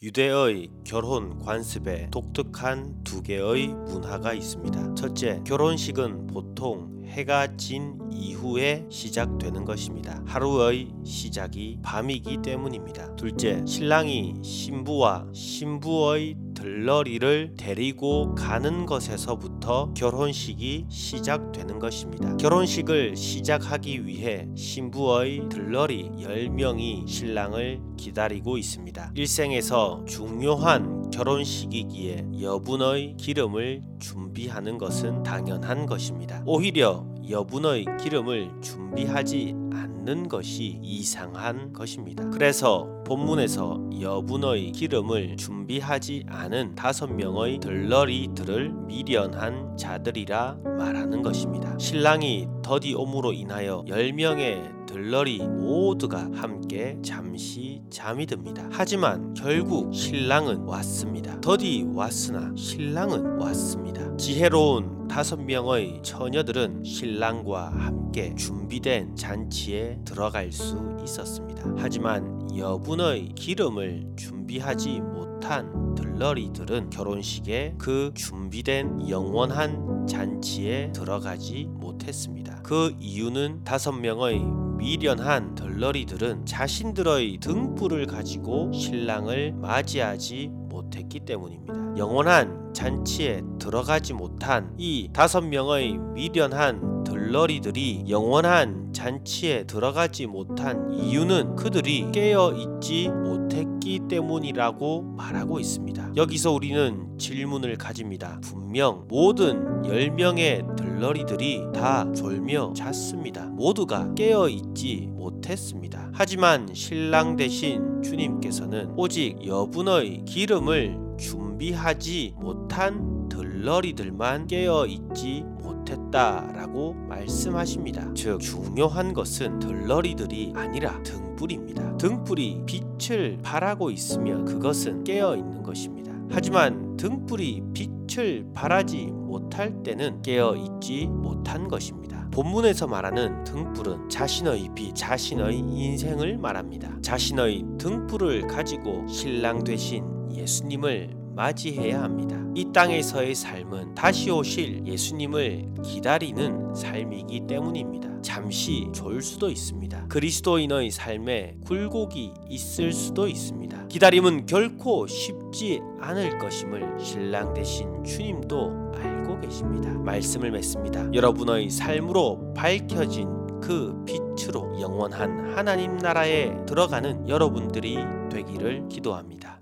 유대의 결혼 관습에 독특한 두 개의 문화가 있습니다. 첫째, 결혼식은 보통 해가 진 이후에 시작되는 것입니다. 하루의 시작이 밤이기 때문입니다. 둘째, 신랑이 신부와 신부의 들러리를 데리고 가는 것에서부터 결혼식이 시작되는 것입니다. 결혼식을 시작하기 위해 신부의 들러리 10명이 신랑을 기다리고 있습니다. 일생에서 중요한 결혼식이기에 여분의 기름을 준비하는 것은 당연한 것입니다. 오히려 여분의 기름을 준비하지 않는 것이 이상한 것입니다. 그래서 본문에서 여분의 기름을 준비하지 않은 다섯 명의 들러리들을 미련한 자들이라 말하는 것입니다. 신랑이 더디 오므로 인하여 열 명의 들러리 모두가 함께 잠시 잠이 듭니다. 하지만 결국 신랑은 왔습니다. 더디 왔으나 신랑은 왔습니다. 지혜로운 다섯 명의 처녀들은 신랑과 함께 준비된 잔치에 들어갈 수 있었습니다. 하지만 여분의 기름을 준비하지 못한 들러리들은 결혼식에 그 준비된 영원한 잔치에 들어가지 못했습니다. 그 이유는 다섯 명의 미련한 들러리들은 자신들의 등불을 가지고 신랑을 맞이하지 못했기 때문입니다. 영원한 잔치에 들어가지 못한 이 다섯 명의 미련한 들러리들이 영원한 잔치에 들어가지 못한 이유는 그들이 깨어 있지 못했기 때문이라고 말하고 있습니다. 여기서 우리는 질문을 가집니다. 분명 모든 10명의 들러리들이 다 졸며 잤습니다. 모두가 깨어 있지 못했습니다. 하지만 신랑 대신 주님께서는 오직 여분의 기름을 준비하지 못한 들러리들만 깨어 있지 못했다라고 말씀하십니다. 즉 중요한 것은 들러리들이 아니라 등불입니다. 등불이 빛을 발하고 있으면 그것은 깨어 있는 것입니다. 하지만 등불이 빛을 발하지 못할 때는 깨어 있지 못한 것입니다. 본문에서 말하는 등불은 자신의 빛, 자신의 인생을 말합니다. 자신의 등불을 가지고 신랑 되신 예수님을 맞이해야 합니다. 이 땅에서의 삶은 다시 오실 예수님을 기다리는 삶이기 때문입니다. 잠시 졸 수도 있습니다. 그리스도인의 삶에 굴곡이 있을 수도 있습니다. 기다림은 결코 쉽지 않을 것임을 신랑 되신 주님도 알고 계십니다. 말씀을 맺습니다. 여러분의 삶으로 밝혀진 그 빛으로 영원한 하나님 나라에 들어가는 여러분들이 되기를 기도합니다.